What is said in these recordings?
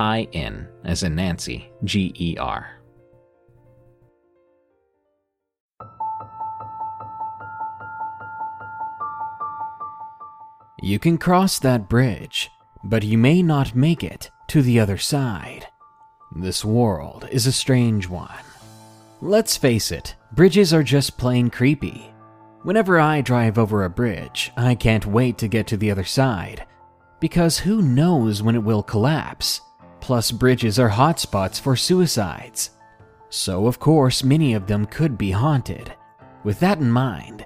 I N, as in Nancy, G E R. You can cross that bridge, but you may not make it to the other side. This world is a strange one. Let's face it, bridges are just plain creepy. Whenever I drive over a bridge, I can't wait to get to the other side, because who knows when it will collapse? Plus, bridges are hotspots for suicides. So, of course, many of them could be haunted. With that in mind,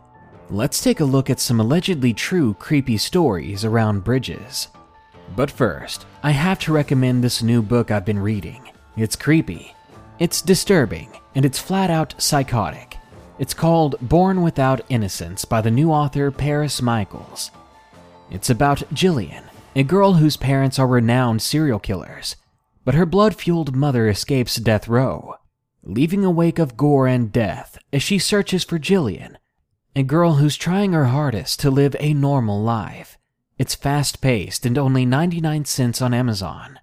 let's take a look at some allegedly true creepy stories around bridges. But first, I have to recommend this new book I've been reading. It's creepy, it's disturbing, and it's flat out psychotic. It's called Born Without Innocence by the new author Paris Michaels. It's about Jillian, a girl whose parents are renowned serial killers but her blood fueled mother escapes death row, leaving a wake of gore and death as she searches for Jillian, a girl who's trying her hardest to live a normal life. It's fast paced and only 99 cents on Amazon.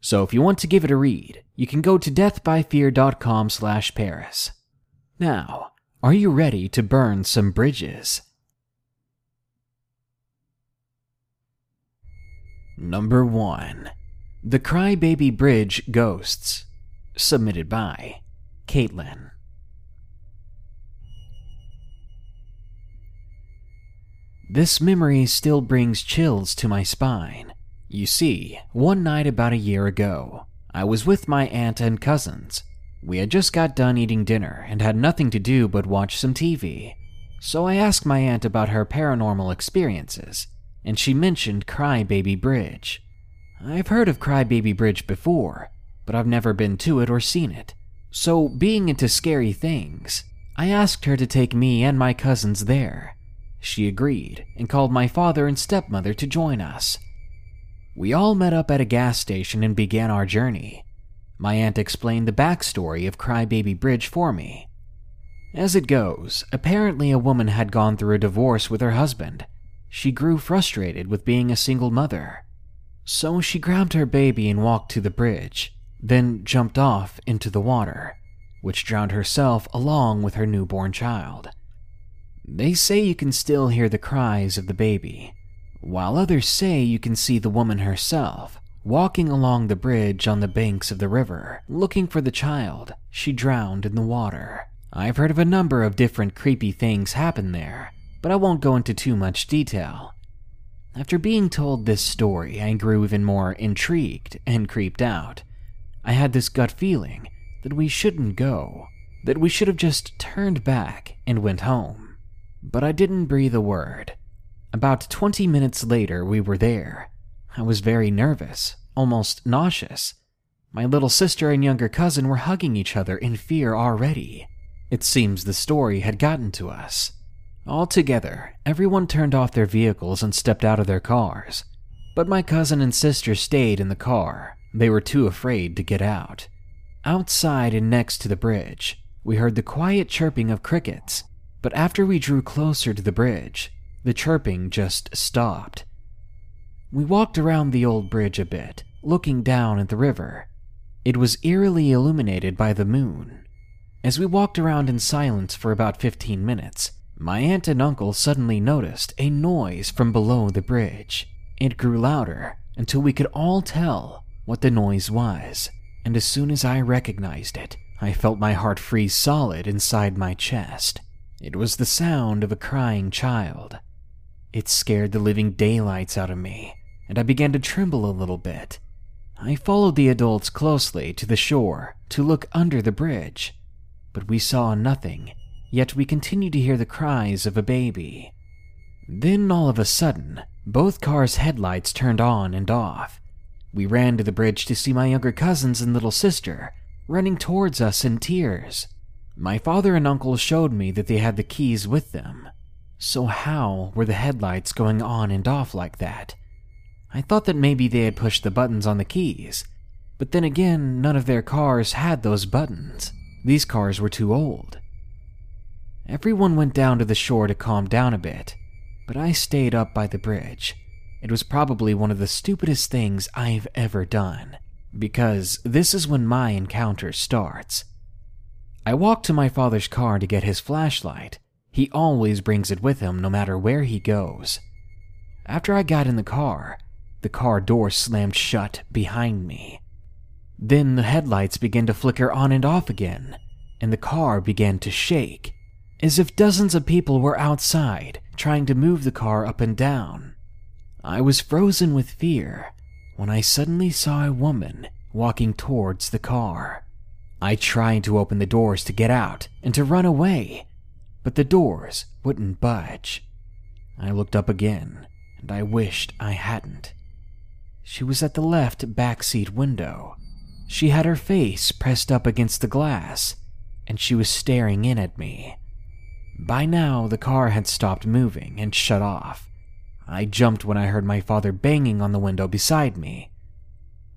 So if you want to give it a read, you can go to deathbyfear.com slash Paris. Now, are you ready to burn some bridges? Number 1 the Crybaby Bridge Ghosts. Submitted by Caitlin. This memory still brings chills to my spine. You see, one night about a year ago, I was with my aunt and cousins. We had just got done eating dinner and had nothing to do but watch some TV. So I asked my aunt about her paranormal experiences, and she mentioned Crybaby Bridge. I've heard of Crybaby Bridge before, but I've never been to it or seen it. So, being into scary things, I asked her to take me and my cousins there. She agreed and called my father and stepmother to join us. We all met up at a gas station and began our journey. My aunt explained the backstory of Crybaby Bridge for me. As it goes, apparently a woman had gone through a divorce with her husband. She grew frustrated with being a single mother so she grabbed her baby and walked to the bridge, then jumped off into the water, which drowned herself along with her newborn child. They say you can still hear the cries of the baby, while others say you can see the woman herself walking along the bridge on the banks of the river, looking for the child she drowned in the water. I've heard of a number of different creepy things happen there, but I won't go into too much detail after being told this story, I grew even more intrigued and creeped out. I had this gut feeling that we shouldn't go, that we should have just turned back and went home. But I didn't breathe a word. About 20 minutes later, we were there. I was very nervous, almost nauseous. My little sister and younger cousin were hugging each other in fear already. It seems the story had gotten to us. Altogether, everyone turned off their vehicles and stepped out of their cars. But my cousin and sister stayed in the car. They were too afraid to get out. Outside and next to the bridge, we heard the quiet chirping of crickets, but after we drew closer to the bridge, the chirping just stopped. We walked around the old bridge a bit, looking down at the river. It was eerily illuminated by the moon. As we walked around in silence for about 15 minutes, my aunt and uncle suddenly noticed a noise from below the bridge. It grew louder until we could all tell what the noise was, and as soon as I recognized it, I felt my heart freeze solid inside my chest. It was the sound of a crying child. It scared the living daylights out of me, and I began to tremble a little bit. I followed the adults closely to the shore to look under the bridge, but we saw nothing yet we continued to hear the cries of a baby. Then, all of a sudden, both cars' headlights turned on and off. We ran to the bridge to see my younger cousins and little sister running towards us in tears. My father and uncle showed me that they had the keys with them. So, how were the headlights going on and off like that? I thought that maybe they had pushed the buttons on the keys, but then again, none of their cars had those buttons. These cars were too old. Everyone went down to the shore to calm down a bit, but I stayed up by the bridge. It was probably one of the stupidest things I've ever done, because this is when my encounter starts. I walked to my father's car to get his flashlight. He always brings it with him no matter where he goes. After I got in the car, the car door slammed shut behind me. Then the headlights began to flicker on and off again, and the car began to shake as if dozens of people were outside trying to move the car up and down. I was frozen with fear when I suddenly saw a woman walking towards the car. I tried to open the doors to get out and to run away, but the doors wouldn't budge. I looked up again, and I wished I hadn't. She was at the left backseat window. She had her face pressed up against the glass, and she was staring in at me. By now, the car had stopped moving and shut off. I jumped when I heard my father banging on the window beside me.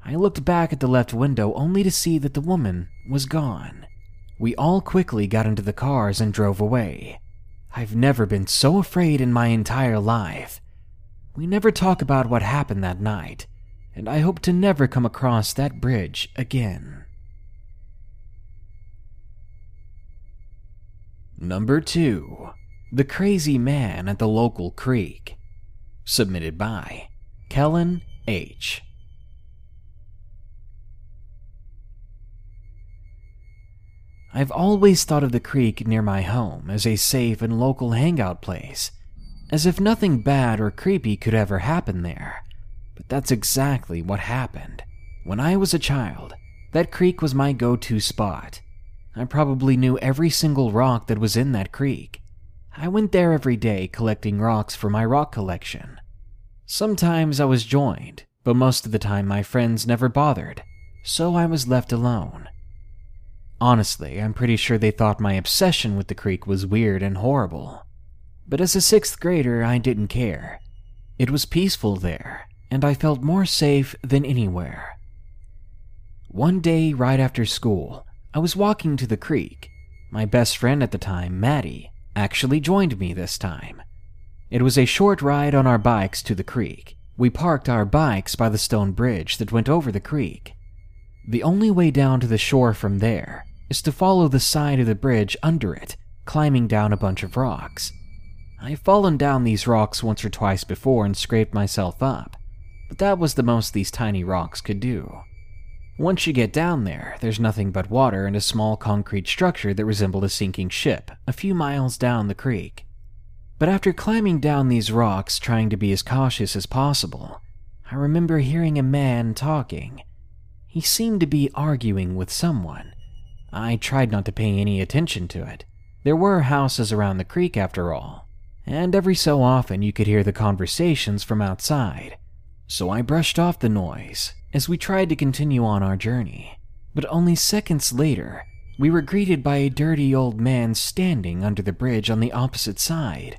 I looked back at the left window only to see that the woman was gone. We all quickly got into the cars and drove away. I've never been so afraid in my entire life. We never talk about what happened that night, and I hope to never come across that bridge again. Number 2 The Crazy Man at the Local Creek. Submitted by Kellen H. I've always thought of the creek near my home as a safe and local hangout place, as if nothing bad or creepy could ever happen there. But that's exactly what happened. When I was a child, that creek was my go to spot I probably knew every single rock that was in that creek. I went there every day collecting rocks for my rock collection. Sometimes I was joined, but most of the time my friends never bothered, so I was left alone. Honestly, I'm pretty sure they thought my obsession with the creek was weird and horrible. But as a sixth grader, I didn't care. It was peaceful there, and I felt more safe than anywhere. One day, right after school, I was walking to the creek. My best friend at the time, Maddie, actually joined me this time. It was a short ride on our bikes to the creek. We parked our bikes by the stone bridge that went over the creek. The only way down to the shore from there is to follow the side of the bridge under it, climbing down a bunch of rocks. I've fallen down these rocks once or twice before and scraped myself up, but that was the most these tiny rocks could do. Once you get down there, there's nothing but water and a small concrete structure that resembled a sinking ship a few miles down the creek. But after climbing down these rocks, trying to be as cautious as possible, I remember hearing a man talking. He seemed to be arguing with someone. I tried not to pay any attention to it. There were houses around the creek after all, and every so often you could hear the conversations from outside. So I brushed off the noise as we tried to continue on our journey. But only seconds later, we were greeted by a dirty old man standing under the bridge on the opposite side.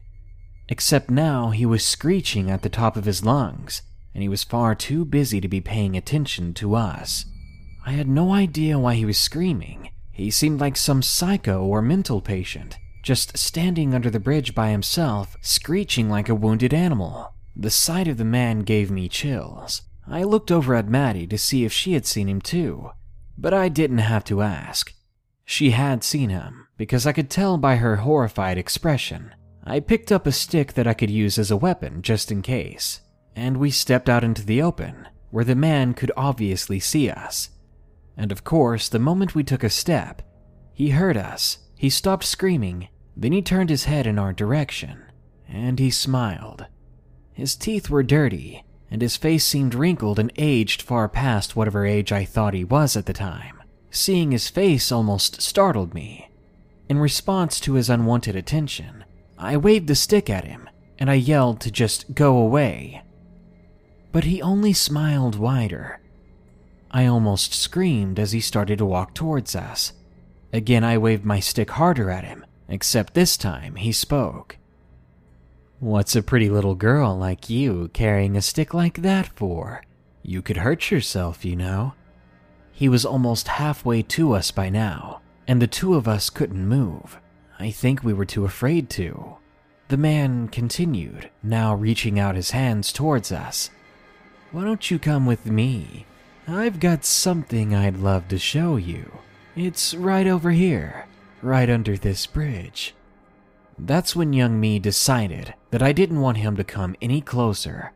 Except now he was screeching at the top of his lungs, and he was far too busy to be paying attention to us. I had no idea why he was screaming. He seemed like some psycho or mental patient, just standing under the bridge by himself, screeching like a wounded animal. The sight of the man gave me chills. I looked over at Maddie to see if she had seen him too, but I didn't have to ask. She had seen him, because I could tell by her horrified expression. I picked up a stick that I could use as a weapon just in case, and we stepped out into the open, where the man could obviously see us. And of course, the moment we took a step, he heard us. He stopped screaming, then he turned his head in our direction, and he smiled. His teeth were dirty, and his face seemed wrinkled and aged far past whatever age I thought he was at the time. Seeing his face almost startled me. In response to his unwanted attention, I waved the stick at him and I yelled to just go away. But he only smiled wider. I almost screamed as he started to walk towards us. Again, I waved my stick harder at him, except this time he spoke. What's a pretty little girl like you carrying a stick like that for? You could hurt yourself, you know. He was almost halfway to us by now, and the two of us couldn't move. I think we were too afraid to. The man continued, now reaching out his hands towards us. Why don't you come with me? I've got something I'd love to show you. It's right over here, right under this bridge. That's when young me decided that I didn't want him to come any closer.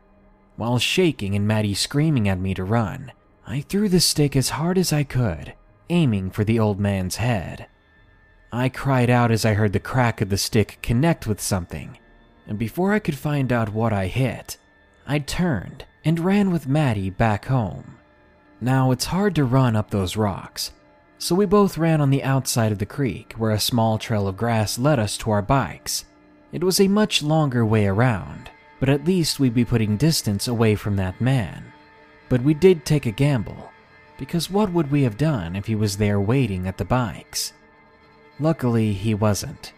While shaking and Maddie screaming at me to run, I threw the stick as hard as I could, aiming for the old man's head. I cried out as I heard the crack of the stick connect with something, and before I could find out what I hit, I turned and ran with Maddie back home. Now it's hard to run up those rocks, so we both ran on the outside of the creek where a small trail of grass led us to our bikes. It was a much longer way around, but at least we'd be putting distance away from that man. But we did take a gamble, because what would we have done if he was there waiting at the bikes? Luckily, he wasn't.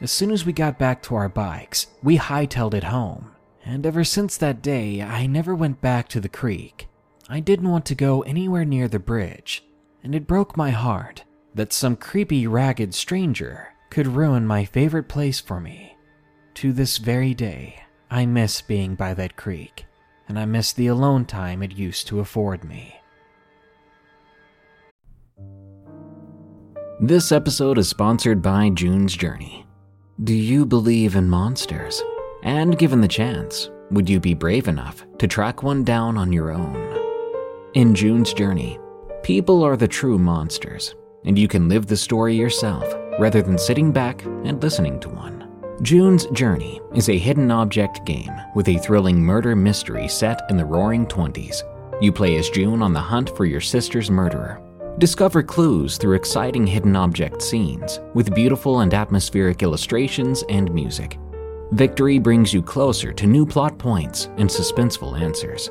As soon as we got back to our bikes, we hightailed it home, and ever since that day, I never went back to the creek. I didn't want to go anywhere near the bridge and it broke my heart that some creepy, ragged stranger could ruin my favorite place for me. To this very day, I miss being by that creek, and I miss the alone time it used to afford me. This episode is sponsored by June's Journey. Do you believe in monsters? And given the chance, would you be brave enough to track one down on your own? In June's Journey, People are the true monsters, and you can live the story yourself rather than sitting back and listening to one. June's Journey is a hidden object game with a thrilling murder mystery set in the roaring 20s. You play as June on the hunt for your sister's murderer. Discover clues through exciting hidden object scenes with beautiful and atmospheric illustrations and music. Victory brings you closer to new plot points and suspenseful answers.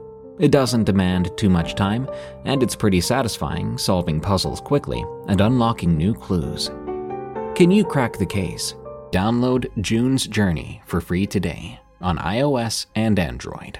It doesn't demand too much time, and it's pretty satisfying solving puzzles quickly and unlocking new clues. Can you crack the case? Download June's Journey for free today on iOS and Android.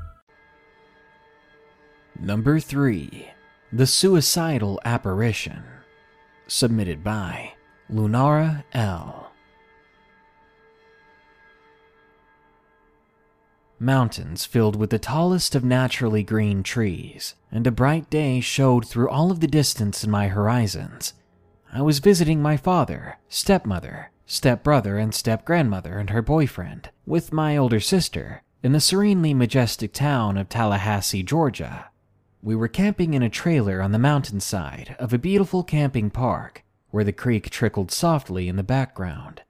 Number 3. The Suicidal Apparition. Submitted by Lunara L. Mountains filled with the tallest of naturally green trees, and a bright day showed through all of the distance in my horizons. I was visiting my father, stepmother, stepbrother, and stepgrandmother and her boyfriend, with my older sister, in the serenely majestic town of Tallahassee, Georgia. We were camping in a trailer on the mountainside of a beautiful camping park where the creek trickled softly in the background.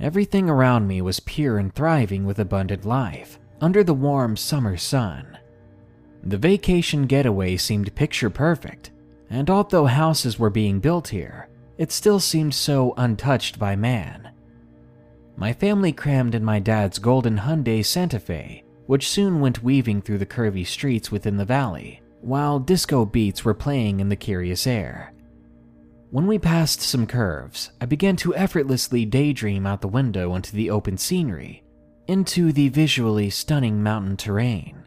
Everything around me was pure and thriving with abundant life under the warm summer sun. The vacation getaway seemed picture perfect, and although houses were being built here, it still seemed so untouched by man. My family crammed in my dad's golden Hyundai Santa Fe, which soon went weaving through the curvy streets within the valley, while disco beats were playing in the curious air. When we passed some curves, I began to effortlessly daydream out the window into the open scenery, into the visually stunning mountain terrain.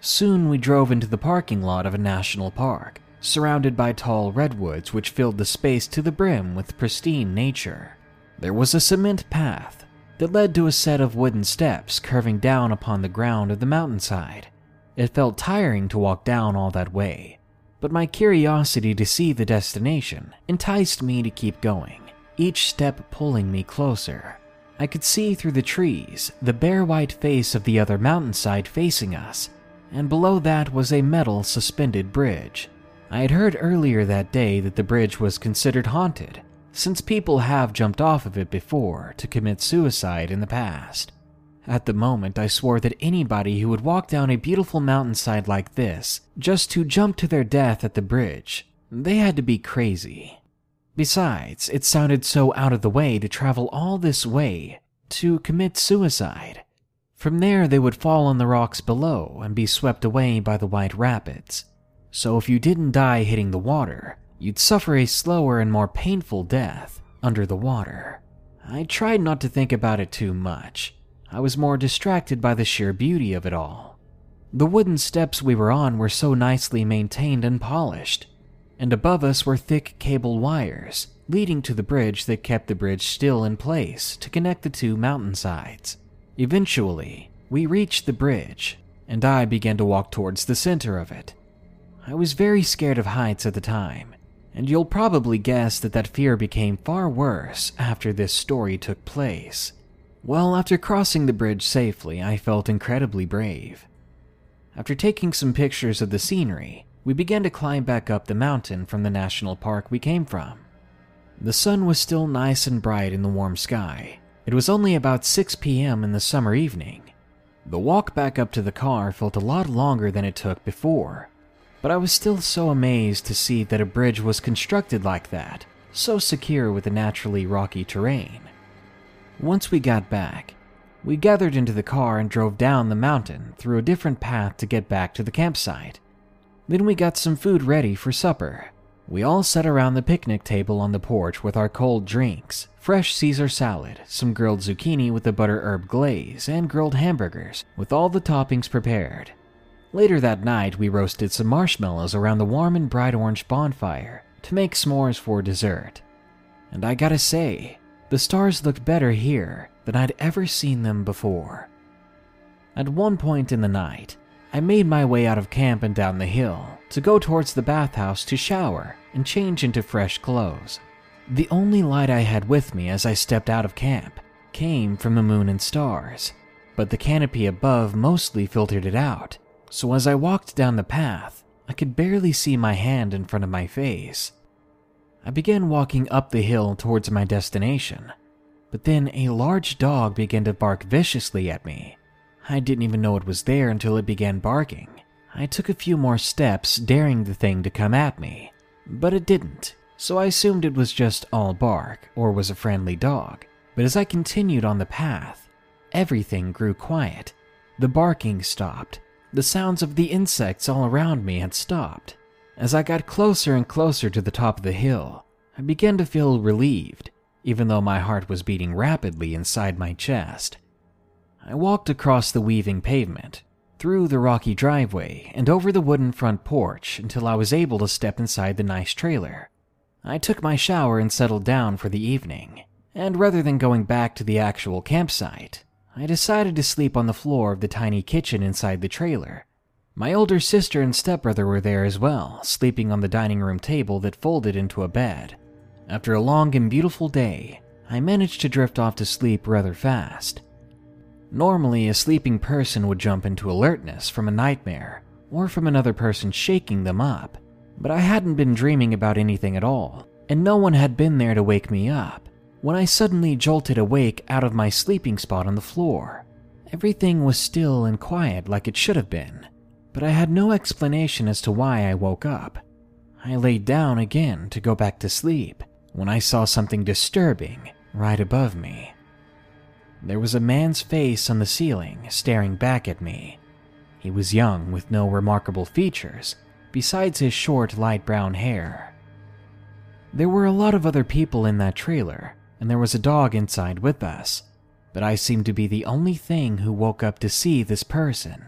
Soon we drove into the parking lot of a national park, surrounded by tall redwoods which filled the space to the brim with pristine nature. There was a cement path that led to a set of wooden steps curving down upon the ground of the mountainside. It felt tiring to walk down all that way, but my curiosity to see the destination enticed me to keep going, each step pulling me closer. I could see through the trees the bare white face of the other mountainside facing us, and below that was a metal suspended bridge. I had heard earlier that day that the bridge was considered haunted, since people have jumped off of it before to commit suicide in the past. At the moment, I swore that anybody who would walk down a beautiful mountainside like this just to jump to their death at the bridge, they had to be crazy. Besides, it sounded so out of the way to travel all this way to commit suicide. From there, they would fall on the rocks below and be swept away by the white rapids. So if you didn't die hitting the water, you'd suffer a slower and more painful death under the water. I tried not to think about it too much I was more distracted by the sheer beauty of it all. The wooden steps we were on were so nicely maintained and polished, and above us were thick cable wires leading to the bridge that kept the bridge still in place to connect the two mountainsides. Eventually, we reached the bridge, and I began to walk towards the center of it. I was very scared of heights at the time, and you'll probably guess that that fear became far worse after this story took place. Well, after crossing the bridge safely, I felt incredibly brave. After taking some pictures of the scenery, we began to climb back up the mountain from the national park we came from. The sun was still nice and bright in the warm sky. It was only about 6 p.m. in the summer evening. The walk back up to the car felt a lot longer than it took before, but I was still so amazed to see that a bridge was constructed like that, so secure with the naturally rocky terrain. Once we got back, we gathered into the car and drove down the mountain through a different path to get back to the campsite. Then we got some food ready for supper. We all sat around the picnic table on the porch with our cold drinks fresh Caesar salad, some grilled zucchini with a butter herb glaze, and grilled hamburgers with all the toppings prepared. Later that night, we roasted some marshmallows around the warm and bright orange bonfire to make s'mores for dessert. And I gotta say, the stars looked better here than I'd ever seen them before. At one point in the night, I made my way out of camp and down the hill to go towards the bathhouse to shower and change into fresh clothes. The only light I had with me as I stepped out of camp came from the moon and stars, but the canopy above mostly filtered it out, so as I walked down the path, I could barely see my hand in front of my face. I began walking up the hill towards my destination, but then a large dog began to bark viciously at me. I didn't even know it was there until it began barking. I took a few more steps, daring the thing to come at me, but it didn't, so I assumed it was just all bark or was a friendly dog. But as I continued on the path, everything grew quiet. The barking stopped. The sounds of the insects all around me had stopped. As I got closer and closer to the top of the hill, I began to feel relieved. even though my heart was beating rapidly inside my chest. I walked across the weaving pavement, through the rocky driveway, and over the wooden front porch until I was able to step inside the nice trailer. I took my shower and settled down for the evening, and rather than going back to the actual campsite, I decided to sleep on the floor of the tiny kitchen inside the trailer. My older sister and stepbrother were there as well, sleeping on the dining room table that folded into a bed. After a long and beautiful day, I managed to drift off to sleep rather fast. Normally, a sleeping person would jump into alertness from a nightmare or from another person shaking them up, but I hadn't been dreaming about anything at all, and no one had been there to wake me up when I suddenly jolted awake out of my sleeping spot on the floor. Everything was still and quiet like it should have been, but I had no explanation as to why I woke up. I laid down again to go back to sleep when I saw something disturbing right above me. There was a man's face on the ceiling staring back at me. He was young with no remarkable features besides his short light brown hair. There were a lot of other people in that trailer, and there was a dog inside with us, but I seemed to be the only thing who woke up to see this person.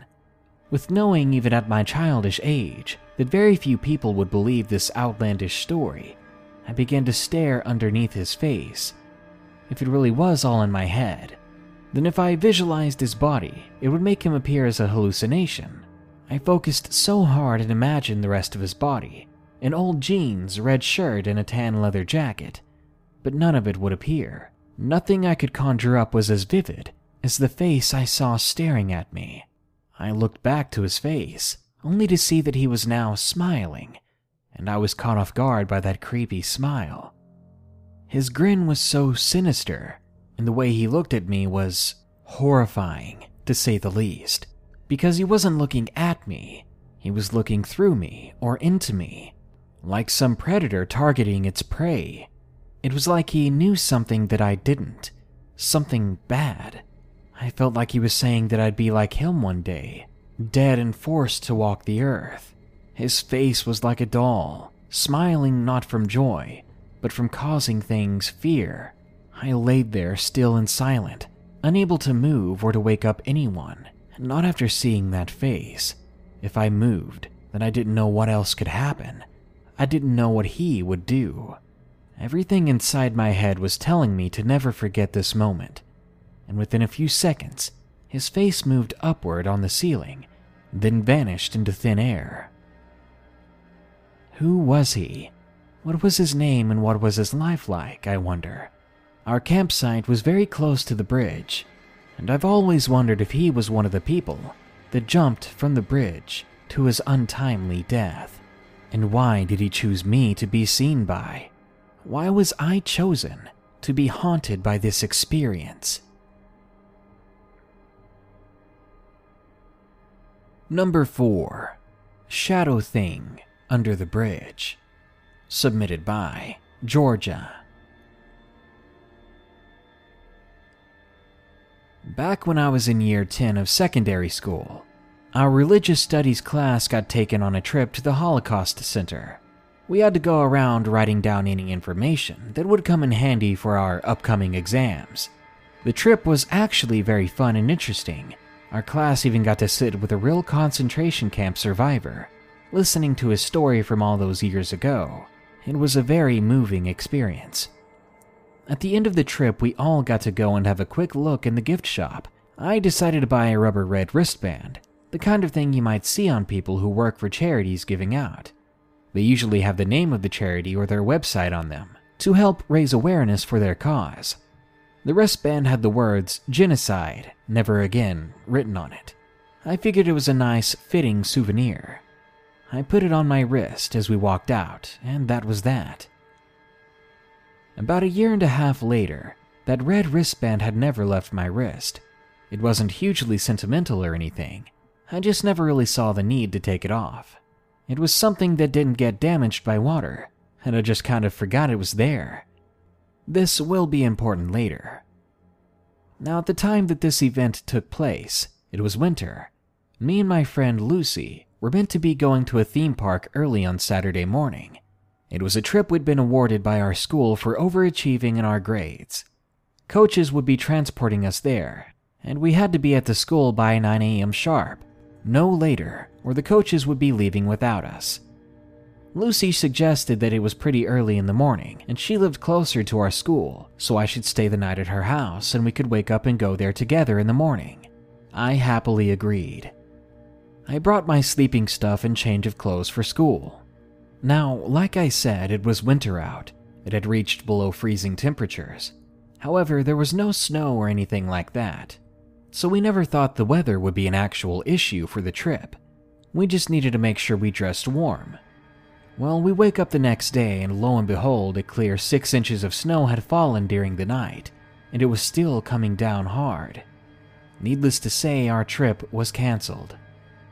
With knowing, even at my childish age, that very few people would believe this outlandish story, I began to stare underneath his face. If it really was all in my head, then if I visualized his body, it would make him appear as a hallucination. I focused so hard and imagined the rest of his body in old jeans, red shirt, and a tan leather jacket, but none of it would appear. Nothing I could conjure up was as vivid as the face I saw staring at me. I looked back to his face, only to see that he was now smiling, and I was caught off guard by that creepy smile. His grin was so sinister, and the way he looked at me was horrifying, to say the least, because he wasn't looking at me, he was looking through me or into me, like some predator targeting its prey. It was like he knew something that I didn't, something bad. I felt like he was saying that I'd be like him one day, dead and forced to walk the earth. His face was like a doll, smiling not from joy, but from causing things fear. I laid there still and silent, unable to move or to wake up anyone, not after seeing that face. If I moved, then I didn't know what else could happen. I didn't know what he would do. Everything inside my head was telling me to never forget this moment, and within a few seconds, his face moved upward on the ceiling, then vanished into thin air. Who was he? What was his name and what was his life like, I wonder? Our campsite was very close to the bridge, and I've always wondered if he was one of the people that jumped from the bridge to his untimely death. And why did he choose me to be seen by? Why was I chosen to be haunted by this experience? Number 4 Shadow Thing Under the Bridge. Submitted by Georgia. Back when I was in year 10 of secondary school, our religious studies class got taken on a trip to the Holocaust Center. We had to go around writing down any information that would come in handy for our upcoming exams. The trip was actually very fun and interesting. Our class even got to sit with a real concentration camp survivor, listening to his story from all those years ago. It was a very moving experience. At the end of the trip, we all got to go and have a quick look in the gift shop. I decided to buy a rubber red wristband, the kind of thing you might see on people who work for charities giving out. They usually have the name of the charity or their website on them to help raise awareness for their cause. The wristband had the words genocide, never again written on it. I figured it was a nice, fitting souvenir. I put it on my wrist as we walked out, and that was that. About a year and a half later, that red wristband had never left my wrist. It wasn't hugely sentimental or anything. I just never really saw the need to take it off. It was something that didn't get damaged by water, and I just kind of forgot it was there. This will be important later. Now, at the time that this event took place, it was winter. Me and my friend Lucy were meant to be going to a theme park early on Saturday morning. It was a trip we'd been awarded by our school for overachieving in our grades. Coaches would be transporting us there, and we had to be at the school by 9 a.m. sharp, no later, or the coaches would be leaving without us. Lucy suggested that it was pretty early in the morning and she lived closer to our school, so I should stay the night at her house and we could wake up and go there together in the morning. I happily agreed. I brought my sleeping stuff and change of clothes for school. Now, like I said, it was winter out. It had reached below freezing temperatures. However, there was no snow or anything like that, so we never thought the weather would be an actual issue for the trip. We just needed to make sure we dressed warm well, we wake up the next day, and lo and behold, a clear six inches of snow had fallen during the night, and it was still coming down hard. Needless to say, our trip was cancelled.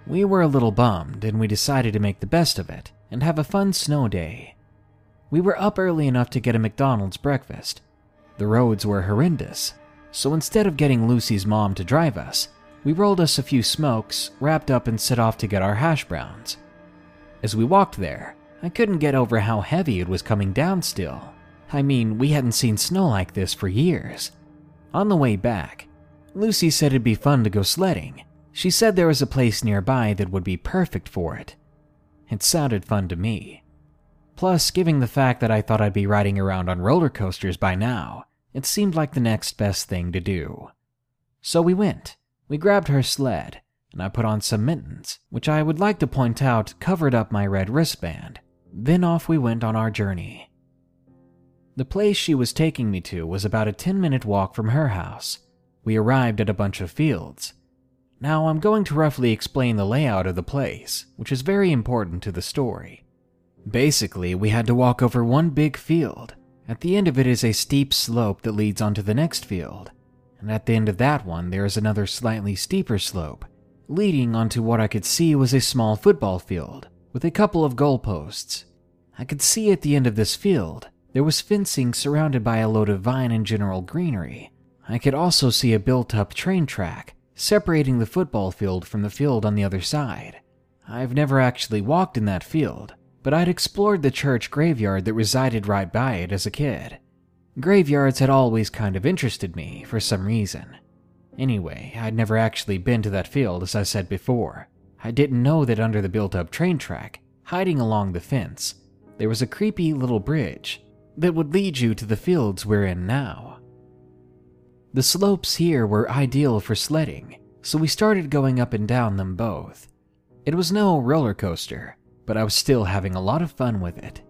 We were a little bummed, and we decided to make the best of it and have a fun snow day. We were up early enough to get a McDonald's breakfast. The roads were horrendous, so instead of getting Lucy's mom to drive us, we rolled us a few smokes, wrapped up, and set off to get our hash browns. As we walked there, I couldn't get over how heavy it was coming down still. I mean, we hadn't seen snow like this for years. On the way back, Lucy said it'd be fun to go sledding. She said there was a place nearby that would be perfect for it. It sounded fun to me. Plus, given the fact that I thought I'd be riding around on roller coasters by now, it seemed like the next best thing to do. So we went. We grabbed her sled, and I put on some mittens, which I would like to point out covered up my red wristband. Then off we went on our journey. The place she was taking me to was about a 10 minute walk from her house. We arrived at a bunch of fields. Now, I'm going to roughly explain the layout of the place, which is very important to the story. Basically, we had to walk over one big field. At the end of it is a steep slope that leads onto the next field, and at the end of that one, there is another slightly steeper slope, leading onto what I could see was a small football field with a couple of goalposts. I could see at the end of this field there was fencing surrounded by a load of vine and general greenery. I could also see a built up train track separating the football field from the field on the other side. I've never actually walked in that field, but I'd explored the church graveyard that resided right by it as a kid. Graveyards had always kind of interested me for some reason. Anyway, I'd never actually been to that field as I said before, I didn't know that under the built up train track, hiding along the fence, there was a creepy little bridge that would lead you to the fields we're in now. The slopes here were ideal for sledding, so we started going up and down them both. It was no roller coaster, but I was still having a lot of fun with it.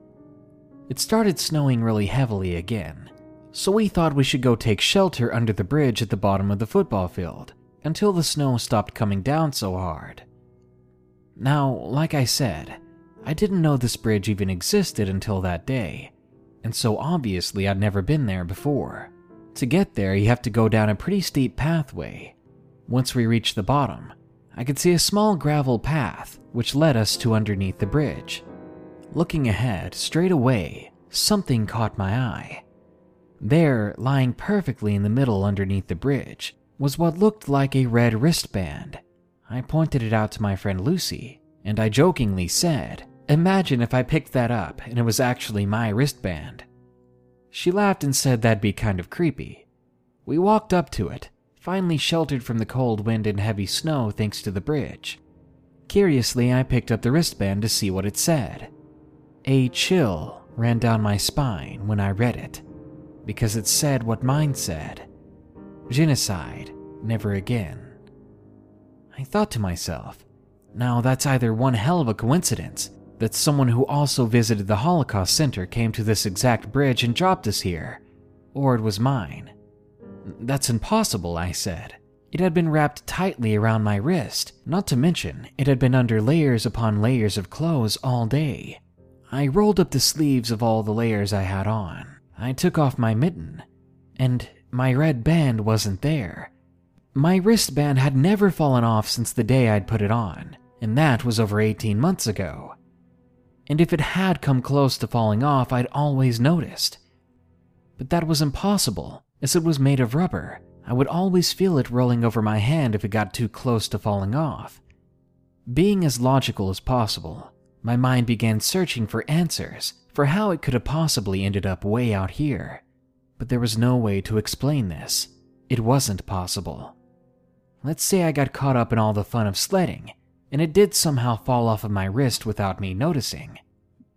It started snowing really heavily again, so we thought we should go take shelter under the bridge at the bottom of the football field until the snow stopped coming down so hard. Now, like I said, I didn't know this bridge even existed until that day, and so obviously I'd never been there before. To get there, you have to go down a pretty steep pathway. Once we reached the bottom, I could see a small gravel path which led us to underneath the bridge. Looking ahead, straight away, something caught my eye. There, lying perfectly in the middle underneath the bridge, was what looked like a red wristband I pointed it out to my friend Lucy, and I jokingly said, Imagine if I picked that up and it was actually my wristband. She laughed and said that'd be kind of creepy. We walked up to it, finally sheltered from the cold wind and heavy snow thanks to the bridge. Curiously, I picked up the wristband to see what it said. A chill ran down my spine when I read it, because it said what mine said genocide, never again. I thought to myself, now that's either one hell of a coincidence that someone who also visited the Holocaust Center came to this exact bridge and dropped us here, or it was mine. That's impossible, I said. It had been wrapped tightly around my wrist, not to mention, it had been under layers upon layers of clothes all day. I rolled up the sleeves of all the layers I had on. I took off my mitten, and my red band wasn't there. My wristband had never fallen off since the day I'd put it on, and that was over 18 months ago. And if it had come close to falling off, I'd always noticed. But that was impossible, as it was made of rubber. I would always feel it rolling over my hand if it got too close to falling off. Being as logical as possible, My mind began searching for answers for how it could have possibly ended up way out here. But there was no way to explain this. It wasn't possible. Let's say I got caught up in all the fun of sledding, and it did somehow fall off of my wrist without me noticing.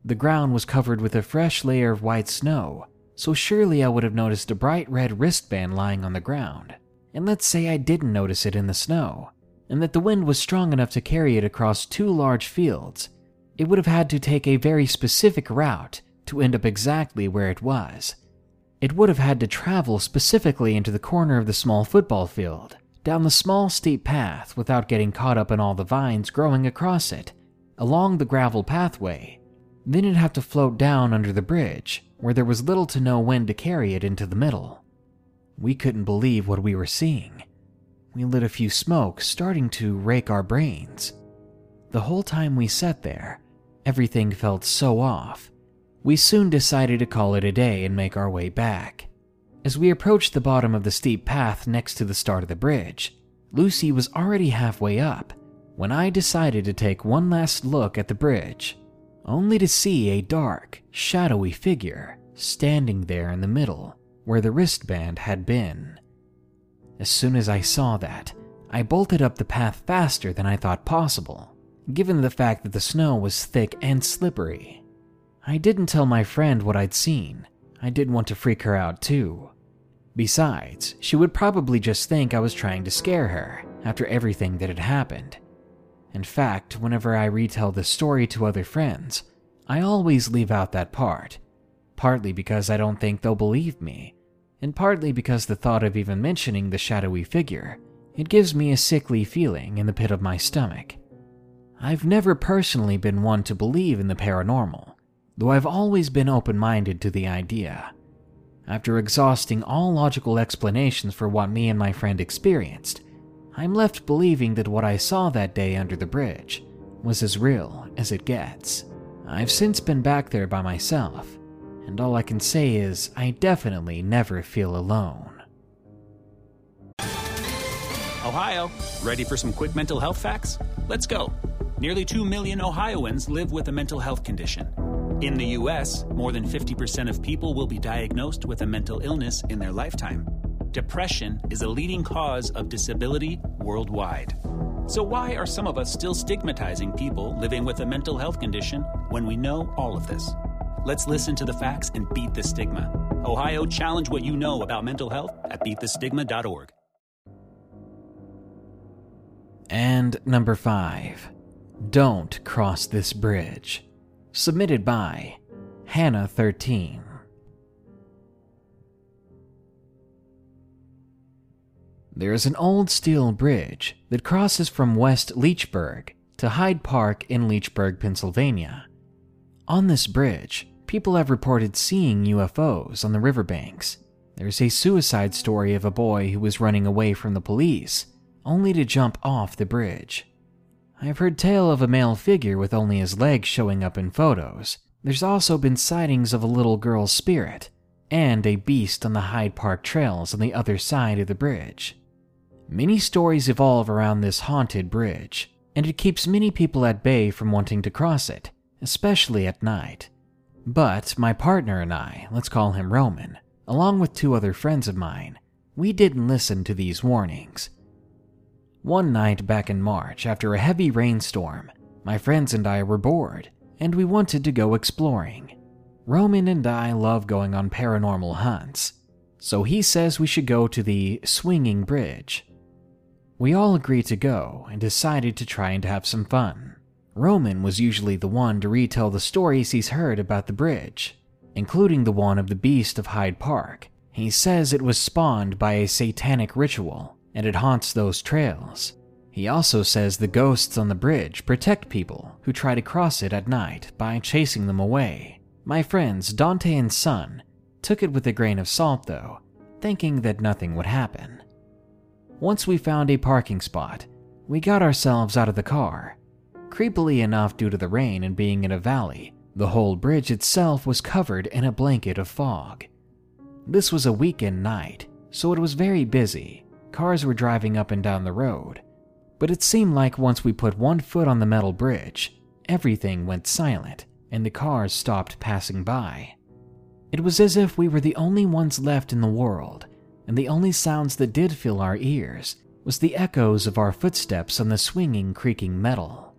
The ground was covered with a fresh layer of white snow, so surely I would have noticed a bright red wristband lying on the ground. And let's say I didn't notice it in the snow, and that the wind was strong enough to carry it across two large fields. It would have had to take a very specific route to end up exactly where it was. It would have had to travel specifically into the corner of the small football field, down the small steep path without getting caught up in all the vines growing across it, along the gravel pathway. Then it'd have to float down under the bridge, where there was little to no wind to carry it into the middle. We couldn't believe what we were seeing. We lit a few smokes, starting to rake our brains. The whole time we sat there, everything felt so off. We soon decided to call it a day and make our way back. As we approached the bottom of the steep path next to the start of the bridge, Lucy was already halfway up when I decided to take one last look at the bridge, only to see a dark, shadowy figure standing there in the middle where the wristband had been. As soon as I saw that, I bolted up the path faster than I thought possible, given the fact that the snow was thick and slippery. I didn't tell my friend what I'd seen. I didn't want to freak her out, too. Besides, she would probably just think I was trying to scare her after everything that had happened. In fact, whenever I retell this story to other friends, I always leave out that part, partly because I don't think they'll believe me, and partly because the thought of even mentioning the shadowy figure, it gives me a sickly feeling in the pit of my stomach. I've never personally been one to believe in the paranormal, though I've always been open minded to the idea. After exhausting all logical explanations for what me and my friend experienced, I'm left believing that what I saw that day under the bridge was as real as it gets. I've since been back there by myself, and all I can say is I definitely never feel alone. Ohio, ready for some quick mental health facts? Let's go. Nearly 2 million Ohioans live with a mental health condition. In the US, more than 50% of people will be diagnosed with a mental illness in their lifetime. Depression is a leading cause of disability worldwide. So, why are some of us still stigmatizing people living with a mental health condition when we know all of this? Let's listen to the facts and beat the stigma. Ohio, challenge what you know about mental health at beatthestigma.org. And number five, don't cross this bridge. Submitted by Hannah13. There is an old steel bridge that crosses from West Leechburg to Hyde Park in Leechburg, Pennsylvania. On this bridge, people have reported seeing UFOs on the riverbanks. There's a suicide story of a boy who was running away from the police, only to jump off the bridge. I've heard tale of a male figure with only his legs showing up in photos. There's also been sightings of a little girl's spirit and a beast on the Hyde Park trails on the other side of the bridge. Many stories evolve around this haunted bridge, and it keeps many people at bay from wanting to cross it, especially at night. But my partner and I, let's call him Roman, along with two other friends of mine, we didn't listen to these warnings. One night back in March, after a heavy rainstorm, my friends and I were bored, and we wanted to go exploring. Roman and I love going on paranormal hunts, so he says we should go to the Swinging Bridge. We all agreed to go and decided to try and have some fun. Roman was usually the one to retell the stories he's heard about the bridge, including the one of the Beast of Hyde Park. He says it was spawned by a satanic ritual and it haunts those trails. He also says the ghosts on the bridge protect people who try to cross it at night by chasing them away. My friends Dante and Son took it with a grain of salt though, thinking that nothing would happen. Once we found a parking spot, we got ourselves out of the car. Creepily enough, due to the rain and being in a valley, the whole bridge itself was covered in a blanket of fog. This was a weekend night, so it was very busy. Cars were driving up and down the road. But it seemed like once we put one foot on the metal bridge, everything went silent and the cars stopped passing by. It was as if we were the only ones left in the world, and the only sounds that did fill our ears was the echoes of our footsteps on the swinging, creaking metal.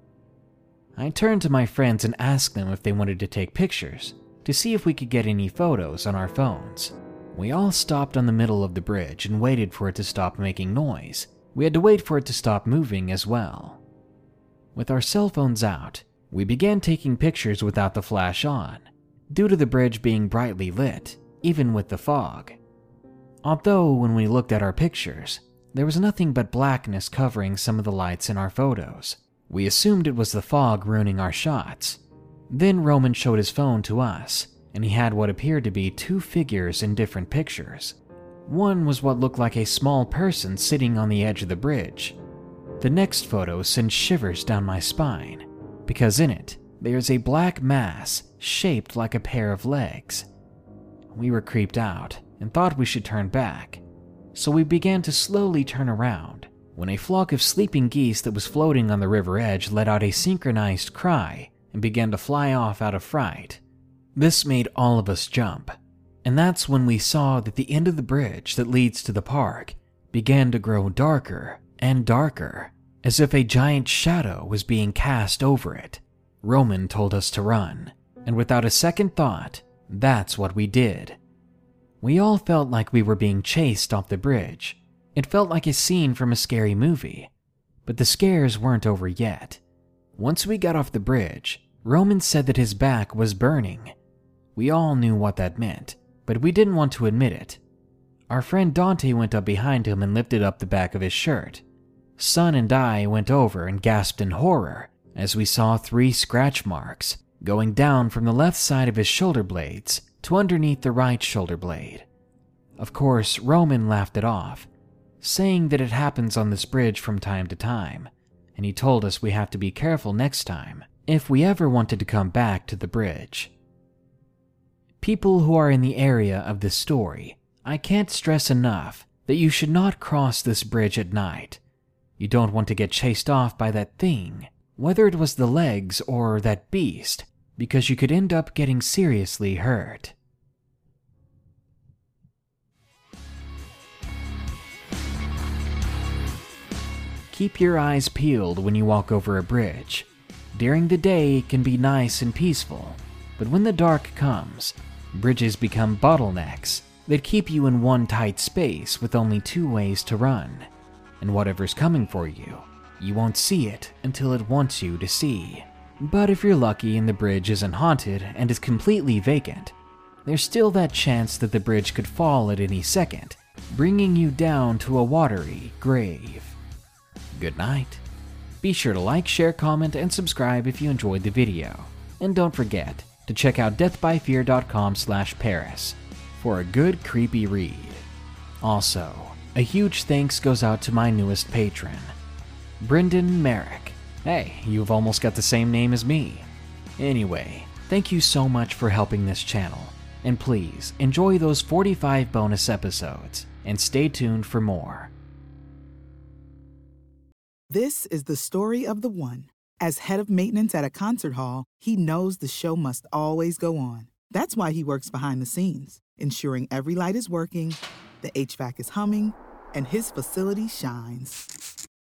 I turned to my friends and asked them if they wanted to take pictures to see if we could get any photos on our phones. We all stopped on the middle of the bridge and waited for it to stop making noise. We had to wait for it to stop moving as well. With our cell phones out, we began taking pictures without the flash on, due to the bridge being brightly lit, even with the fog. Although, when we looked at our pictures, there was nothing but blackness covering some of the lights in our photos. We assumed it was the fog ruining our shots. Then Roman showed his phone to us, and he had what appeared to be two figures in different pictures. One was what looked like a small person sitting on the edge of the bridge. The next photo sent shivers down my spine, because in it, there's a black mass shaped like a pair of legs. We were creeped out and thought we should turn back, so we began to slowly turn around when a flock of sleeping geese that was floating on the river edge let out a synchronized cry and began to fly off out of fright. This made all of us jump, and that's when we saw that the end of the bridge that leads to the park began to grow darker and darker, as if a giant shadow was being cast over it. Roman told us to run, and without a second thought, that's what we did. We all felt like we were being chased off the bridge. It felt like a scene from a scary movie. But the scares weren't over yet. Once we got off the bridge, Roman said that his back was burning. We all knew what that meant, but we didn't want to admit it. Our friend Dante went up behind him and lifted up the back of his shirt. Sun and I went over and gasped in horror as we saw three scratch marks going down from the left side of his shoulder blades to underneath the right shoulder blade. Of course, Roman laughed it off, saying that it happens on this bridge from time to time, and he told us we have to be careful next time if we ever wanted to come back to the bridge. People who are in the area of this story, I can't stress enough that you should not cross this bridge at night. You don't want to get chased off by that thing, whether it was the legs or that beast, because you could end up getting seriously hurt. Keep your eyes peeled when you walk over a bridge. During the day, it can be nice and peaceful, but when the dark comes, bridges become bottlenecks that keep you in one tight space with only two ways to run. And whatever's coming for you, you won't see it until it wants you to see. But if you're lucky and the bridge isn't haunted and is completely vacant, there's still that chance that the bridge could fall at any second, bringing you down to a watery grave. Good night. Be sure to like, share, comment, and subscribe if you enjoyed the video. And don't forget to check out deathbyfear.com slash Paris for a good creepy read. Also, a huge thanks goes out to my newest patron, Brendan Merrick. Hey, you've almost got the same name as me. Anyway, thank you so much for helping this channel, and please enjoy those 45 bonus episodes, and stay tuned for more. This is the story of the one. As head of maintenance at a concert hall, he knows the show must always go on. That's why he works behind the scenes, ensuring every light is working, the HVAC is humming, and his facility shines.